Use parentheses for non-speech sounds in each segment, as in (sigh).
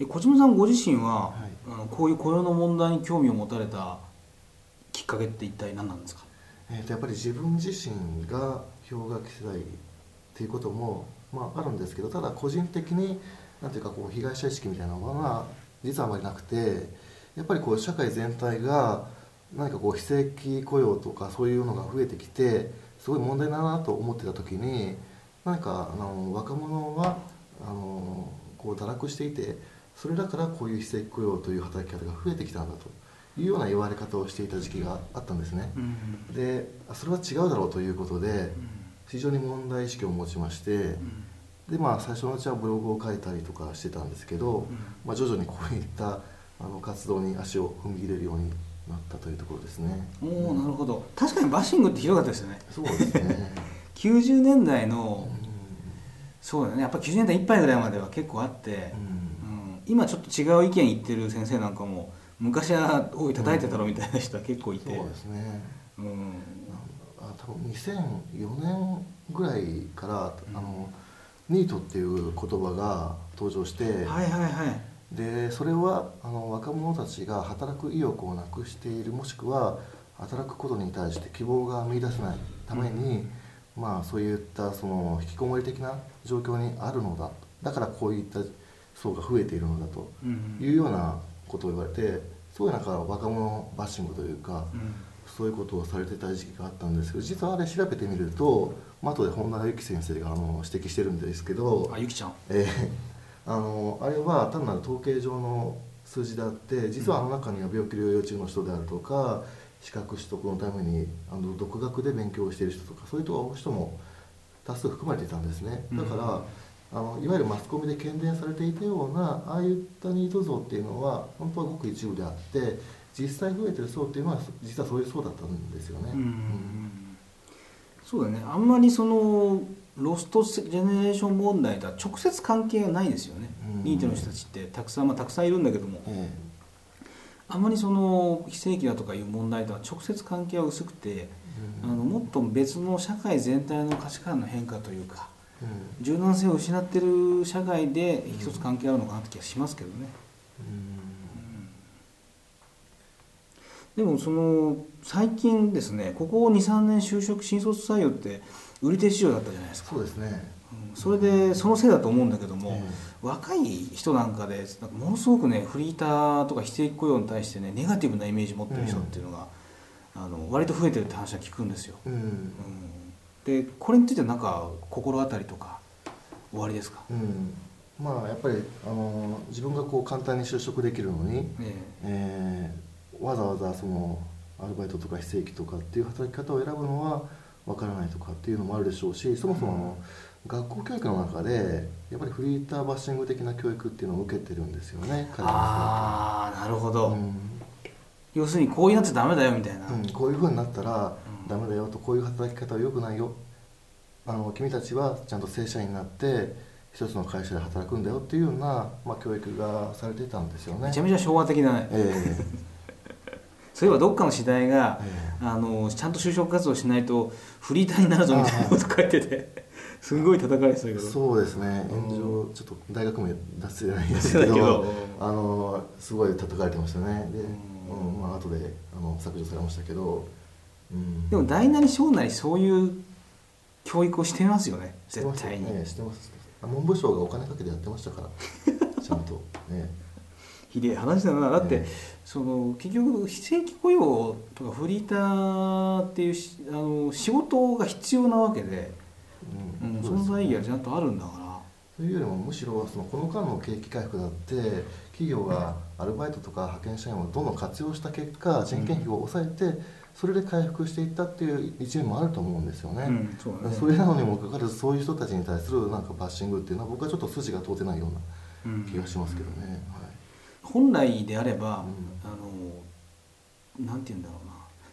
え小島さんご自身は、はい。あのこういう雇用の問題に興味を持たれたきっかけって一体何なんですか？えーとやっぱり自分自身が氷河期世代っていうことも、まあ、あるんですけどただ個人的になんていうかこう被害者意識みたいなものは実はあまりなくてやっぱりこう社会全体が何かこう非正規雇用とかそういうのが増えてきてすごい問題だなと思ってた時に何かあの若者はあのこう堕落していてそれだからこういう非正規雇用という働き方が増えてきたんだというような言われ方をしていた時期があったんですね。うんであそれは違うだろうということで非常に問題意識を持ちましてでまあ最初のうちはブログを書いたりとかしてたんですけど、まあ、徐々にこういったあの活動に足を踏み入れるようになったというところですね。おおなるほど。確かにバッシングってひどかったですよね。そうですね、(laughs) 90年代のうん。そうだよね。やっぱ90年代いっぱいぐらいまでは結構あって、うんうん今ちょっと違う意見言ってる先生なんかも昔はおい叩いてたろみたいな人は結構いて、そうですね。うん。あ多分2004年ぐらいから、あのニートっていう言葉が登場して、はいはいはい。でそれはあの若者たちが働く意欲をなくしているもしくは働くことに対して希望が見出せないために、まあ、そういったその引きこもり的な状況にあるのだ。だからこういった層が増えているのだとうん。いうようなことを言われてすごいなんか若者バッシングというか、うん。そういうことをされてた時期があったんですけど実はあれ調べてみると、まあ後で本田由紀先生があの指摘してるんですけどあゆきちゃん。えーあのあれは単なる統計上の数字であって実はあの中には病気療養中の人であるとか資格取得のためにあの独学で勉強をしている人とかそういう人も多数含まれていたんですね。だから、あのいわゆるマスコミで喧伝されていたようなああいったニート像っていうのは本当はごく一部であって実際増えてる層っていうのは実はそういう層だったんですよね。うんうんうん。そうだね。あんまりそのロストジェネレーション問題とは直接関係がないですよね、うん。ニートの人たちって。たくさん、まあ、たくさんいるんだけども。えあまりその非正規だとかいう問題とは直接関係は薄くてえあのもっと別の社会全体の価値観の変化というかうん柔軟性を失ってる社会で一つ関係あるのかなって気がしますけどね。でもその最近ですねここ23年就職新卒採用って売り手市場だったじゃないですか。そうですね。うん。それでそのせいだと思うんだけども、え若い人なんかでなんかものすごくねフリーターとか非正規雇用に対してねネガティブなイメージ持ってる人っていうのが、あの割と増えてるって話は聞くんですよ、うんうんでこれについてはなんか心当たりとか終わりですか、うん、まあやっぱりあの自分がこう簡単に就職できるのに、ええ。ーわざわざそのアルバイトとか非正規とかっていう働き方を選ぶのはわからないとかっていうのもあるでしょうしそもそもあの、学校教育の中でやっぱりフリーターバッシング的な教育っていうのを受けてるんですよね彼らああなるほど、うん。要するにこういうなっちゃダメだよみたいな、うん、こういうふうになったらうんダメだよとこういう働き方は良くないよ。あの君たちはちゃんと正社員になって一つの会社で働くんだよっていうような、まあ、教育がされてたんですよね。めちゃめちゃ昭和的だね、え (laughs) そういえばどっかの次第がえ、え。あのちゃんと就職活動しないとフリーターになるぞみたいなこと書いてて (laughs) すごい叩かれてたけど。えそうですね。うん。炎上ちょっと大学名出せないんですけど (laughs) あのすごい叩かれてましたね。で、うん。うんまあ後であの削除されましたけど、うん、でも大なり小なりそういう教育をしてますよねしてます絶対に、ええしてます。あ文部省がお金かけてやってましたから (laughs) ちゃんと。ねひでえ話だな。だって、ええその結局非正規雇用とかフリーターっていうしあの仕事が必要なわけで、うん。存在意義はちゃんとあるんだから。というよりもむしろそのこの間の景気回復だって企業がアルバイトとか派遣社員をどんどん活用した結果人件費を抑えてそれで回復していったっていう一面もあると思うんですよね、うんそね。それなのにもかかわらずそういう人たちに対するなんかバッシングっていうのは僕はちょっと筋が通ってないよううんな気がしますけどね、本来であれば、あのなんて言うんだろうな。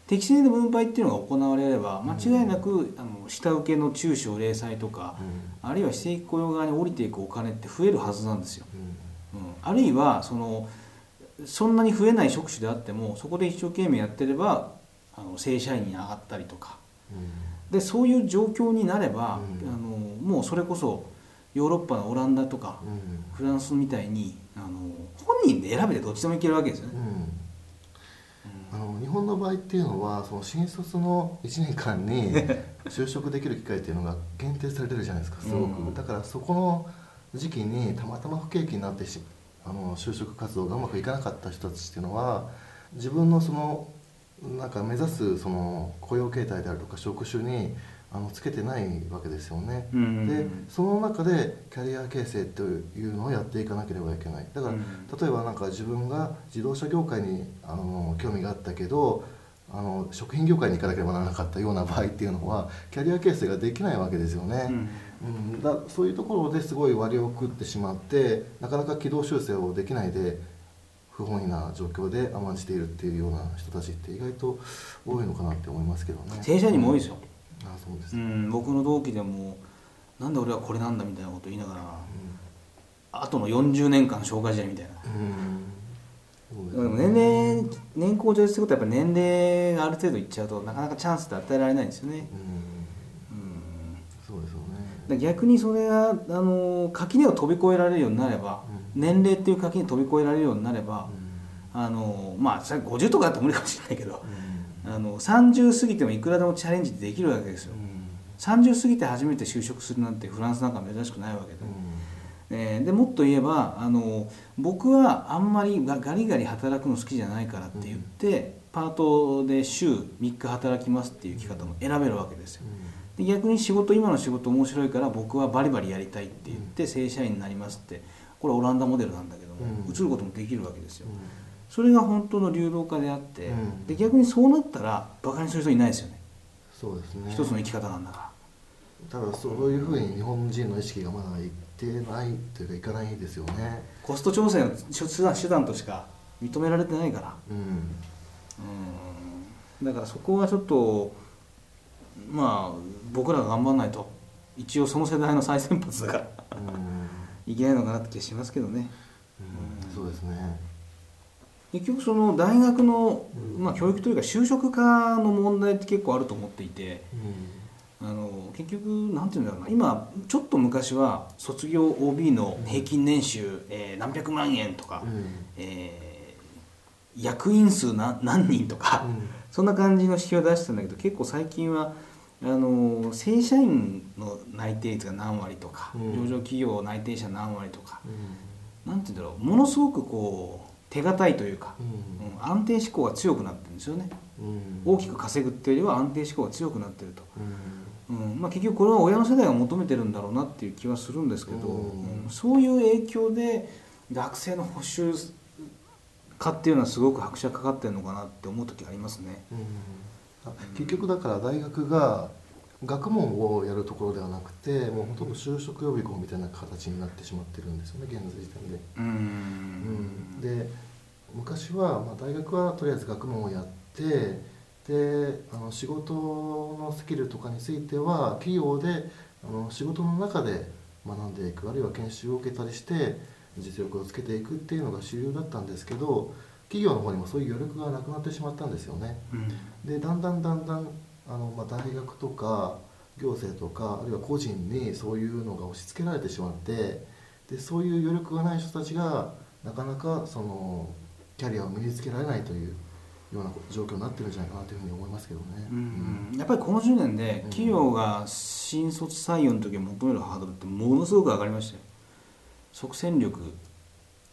適正な分配っていうのが行われれば間違いなく、あの下請けの中小零細とか、はいあるいは非正規雇用側に降りていくお金って増えるはずなんですよ、うん。うん、あるいはそのそんなに増えない職種であってもそこで一生懸命やってればあの正社員に上がったりとか。うん。でそういう状況になれば、うん。あのもうそれこそヨーロッパのオランダとかうん。フランスみたいにあの本人で選べてどっちでもいけるわけですよね。うん。あの日本の場合っていうのはその新卒の1年間に (laughs) 就職できる機会っていうのが限定されてるじゃないですかすごく、うん。だからそこの時期にたまたま不景気になってしあの就職活動がうまくいかなかった人たちっていうのは自分のそのなんか目指すその雇用形態であるとか職種にあのつけてないわけですよね、うんでその中でキャリア形成というのをやっていかなければいけない。だから、うん。例えばなんか自分が自動車業界にあの興味があったけどあの食品業界に行かなければならなかったような場合っていうのはキャリア形成ができないわけですよね、うん。うん、だそういうところですごい割を食ってしまってなかなか軌道修正をできないで不本意な状況で甘んじているっていうような人たちって意外と多いのかなって思いますけどね。正社員にも多いですよ、あそうです。ね、うん、僕の同期でもなんで俺はこれなんだみたいなこと言いながらあとの40年間紹介時代みたいな。うん。でも年齢年功序列ってことはやっぱ年齢がある程度いっちゃうとなかなかチャンスって与えられないんですよね、うんうん、そうですよねだから逆にそれがあの垣根を飛び越えられるようになれば、うん。年齢っていう垣根飛び越えられるようになればう、ん。あのまあそれ50とかだと無理かもしれないけど、うん。あの30過ぎてもいくらでもチャレンジできるわけですよ、30過ぎて初めて就職するなんてフランスなんか珍しくないわけで、えーでもっと言えばあの僕はあんまりがガリガリ働くの好きじゃないからって言って、パートで週3日働きますっていう生き方も選べるわけですよで逆に仕事今の仕事面白いから僕はバリバリやりたいって言って正社員になりますってこれオランダモデルなんだけども、うん。移ることもできるわけですよ、それが本当の流動化であって、うん。で逆にそうなったらバカにする人いないですよね。そうですね。一つの生き方なんだから。ただそういうふうに日本人の意識がまだいってないというかいかないですよね。コスト調整の手段手段としか認められてないから。うん。うん。だからそこはちょっとまあ僕らが頑張らないと。一応その世代の最先発だからうん。いけないのかなって気がしますけどね。うん。そうですね。結局その大学の、うんまあ、教育というか就職科の問題って結構あると思っていてうん。あの結局なんていうんだろうな。今ちょっと昔は卒業 OB の平均年収、えー何百万円とか、うん。えー役員数何何人とか、うん。そんな感じの指標を出してたんだけど結構最近はあの正社員の内定率が何割とか、うん。上場企業内定者何割とか、うん。なんて言うんだろうものすごくこう手堅いというか、うん。うん安定志向が強くなってるんですよね。うん。大きく稼ぐっていうよりは安定志向が強くなってると、うん。うんまあ、結局これは親の世代が求めてるんだろうなっていう気はするんですけど、うん。うんそういう影響で学生の補修化っていうのはすごく拍車かかってるのかなって思う時ありますね。うん。あ結局だから大学が学問をやるところではなくてもうほとんど就職予備校みたいな形になってしまってるんですよね現在時点で。ううんん、で昔は、まあ、大学はとりあえず学問をやってであの仕事のスキルとかについては企業であの仕事の中で学んでいくあるいは研修を受けたりして実力をつけていくっていうのが主流だったんですけど企業の方にもそういう余力がなくなってしまったんですよね。うん。でだんだんだんだんあの、まあ、大学とか行政とかあるいは個人にそういうのが押し付けられてしまってでそういう余力がない人たちがなかなかそのキャリアを身につけられないというような状況になってるんじゃないかなというふうに思いますけどね。うんやっぱりこの10年でうん。企業が新卒採用の時に求めるハードルってものすごく上がりましたよ。即戦力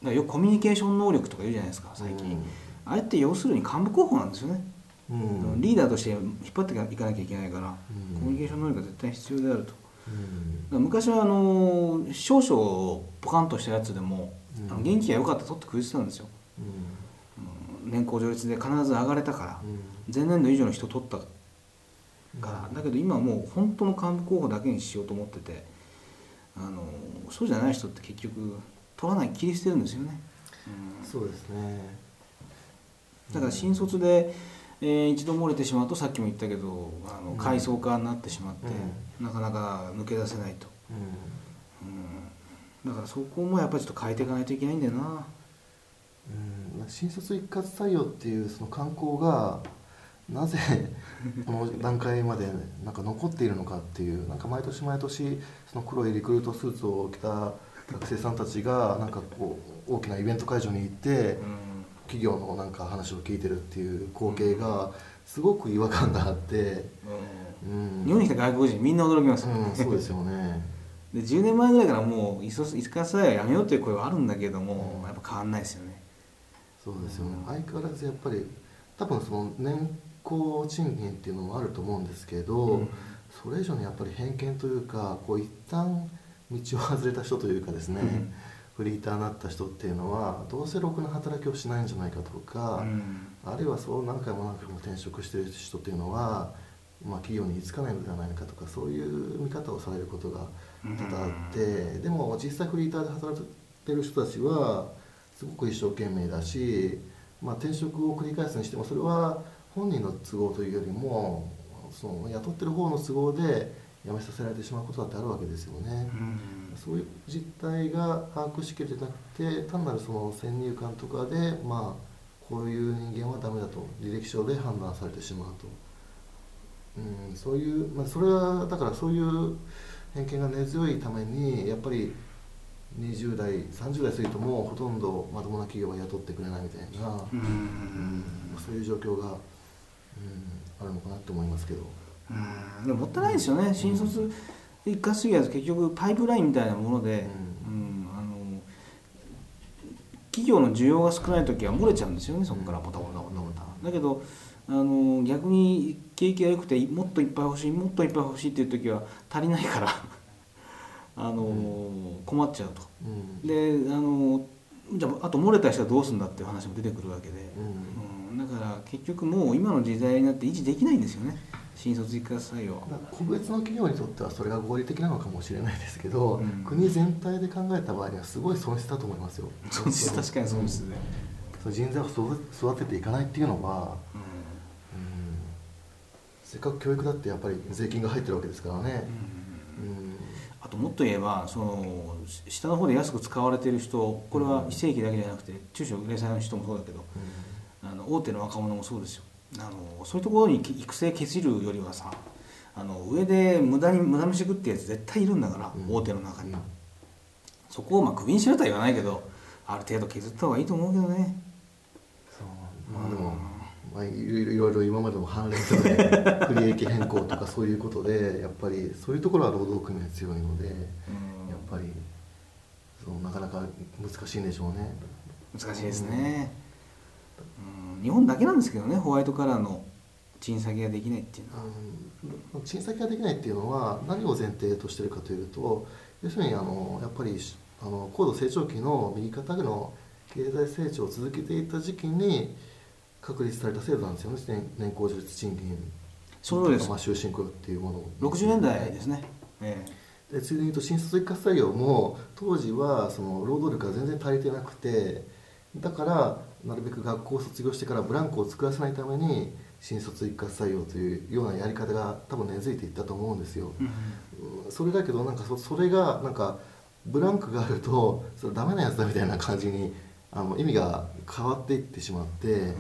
だからよくコミュニケーション能力とか言うじゃないですか最近、あれって要するに幹部候補なんですよね、うん。うんリーダーとして引っ張っていかなきゃいけないから、うん。コミュニケーション能力が絶対必要であると。だかうん。ら昔はあの少々ポカンとしたやつでも、うん。あの元気が良かったら取ってくれてたんですよ、うん。うん。年功序列で必ず上がれたから、前年度以上の人取ったから、だけど今はもう本当の幹部候補だけにしようと思っててあのそうじゃない人って結局取らない切り捨てるんですよね、うん。そうですね。だから新卒で、えー一度漏れてしまうとさっきも言ったけどあのうん。階層化になってしまって、なかなか抜け出せないと、うん。うん、だからそこもやっぱりちょっと変えていかないといけないんだよな。うん。新卒一括採用っていうその観光がなぜ (laughs) この段階までなんか残っているのかっていうなんか毎年毎年その黒いリクルートスーツを着た学生さんたちがなんかこう大きなイベント会場に行って企業のなんか話を聞いてるっていう光景がすごく違和感があって、うん、日本に来た外国人みんな驚きます、うん、そうですよね。(laughs) で10年前ぐらいからもういそいかさえやめようという声はあるんだけども、やっぱ変わんないですよね。そうですよね、相変わらずやっぱり多分その年功賃金っていうのもあると思うんですけど、うん、それ以上にやっぱり偏見というかこう一旦道を外れた人というかですね、うん、フリーターになった人っていうのはどうせろくな働きをしないんじゃないかとか、うん、あるいはそう何回も何回も転職してる人っていうのは、まあ、企業に居つかないのではないかとかそういう見方をされることが多々あって、でも実際フリーターで働いてる人たちはすごく一生懸命だし、まあ、転職を繰り返すにしてもそれは本人の都合というよりもその雇ってる方の都合で辞めさせられてしまうことだってあるわけですよね、うん、そういう実態が把握しきれてなくて単なるその先入観とかでまあこういう人間はダメだと履歴書で判断されてしまうと、うん、そういう、まあ、それはだからそういう偏見が根強いためにやっぱり20代30代過ぎてもほとんどまともな企業は雇ってくれないみたいな、うん、うん、そういう状況が、うん、あるのかなと思いますけど。うん。でももったいないですよね、新卒一括すぎは結局パイプラインみたいなもので、うん、あの企業の需要が少ない時は漏れちゃうんですよねそこからボタボタボタボタ。だけどあの逆に景気が良くてもっといっぱい欲しいもっといっぱい欲しいっていう時は足りないから (laughs) あの、困っちゃうと、であのじゃああと漏れた人はどうするんだっていう話も出てくるわけで、うん。だから結局もう今の時代になって維持できないんですよね新卒一括採用個別の企業にとってはそれが合理的なのかもしれないですけど、うん、国全体で考えた場合にはすごい損失だと思いますよ。損失確かに損失で、うん、人材を育てていかないっていうのは、うん、せっかく教育だってやっぱり税金が入ってるわけですからね、うん。あともっと言えばその下の方で安く使われている人これは非正規だけじゃなくて中小零細の人もそうだけど、あの大手の若者もそうですよあのそういうところに育成けじるよりはさあの上で無駄に無駄飯食ってやつ絶対いるんだから、大手の中に、そこをまあクビにしろとは言わないけどある程度削った方がいいと思うけどね。そう。まあでも、まあ、いろいろ今までも判例とかで不利益変更とかそういうことでやっぱりそういうところは労働組合強いので、やっぱりそうなかなか難しいんでしょうね。難しいですね、うん、日本だけなんですけどねホワイトカラーの賃下げができないっていうのは、うん、賃下げができないっていうのは何を前提としてるかというと要するにあのやっぱりあの高度成長期の右肩の経済成長を続けていた時期に確立された制度なんですよね年功序列賃金そうです。まあ、終身雇用っていうもの。60年代ですね、ええ、でついでに言うと新卒一括採用も当時はその労働力が全然足りてなくてだからなるべく学校を卒業してからブランクを作らせないために新卒一括採用というようなやり方が多分根付いていったと思うんですよ、うん、それだけどなんかそそれがなんかブランクがあるとそれダメなやつだみたいな感じにあの意味が変わっていってしまって、う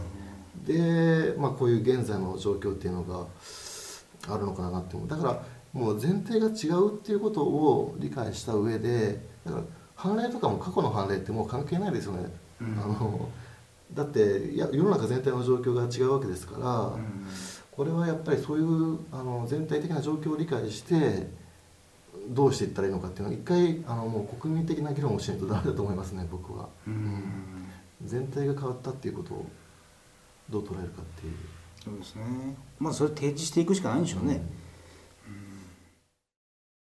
ん。で、まあ、こういう現在の状況っていうのがあるのかなって思う。だからもう前提が違うっていうことを理解した上でだから判例とかも過去の判例ってもう関係ないですよね、うん、あのだっていや世の中全体の状況が違うわけですから、うん、これはやっぱりそういうあの全体的な状況を理解してどうしていったらいいのかっていうのを一回あのもう国民的な議論をしないとダメだと思いますね僕は、うん、全体が変わったっていうことをどう捉えるかっていう。そうですね。まずそれ提示していくしかないんでしょうね、うん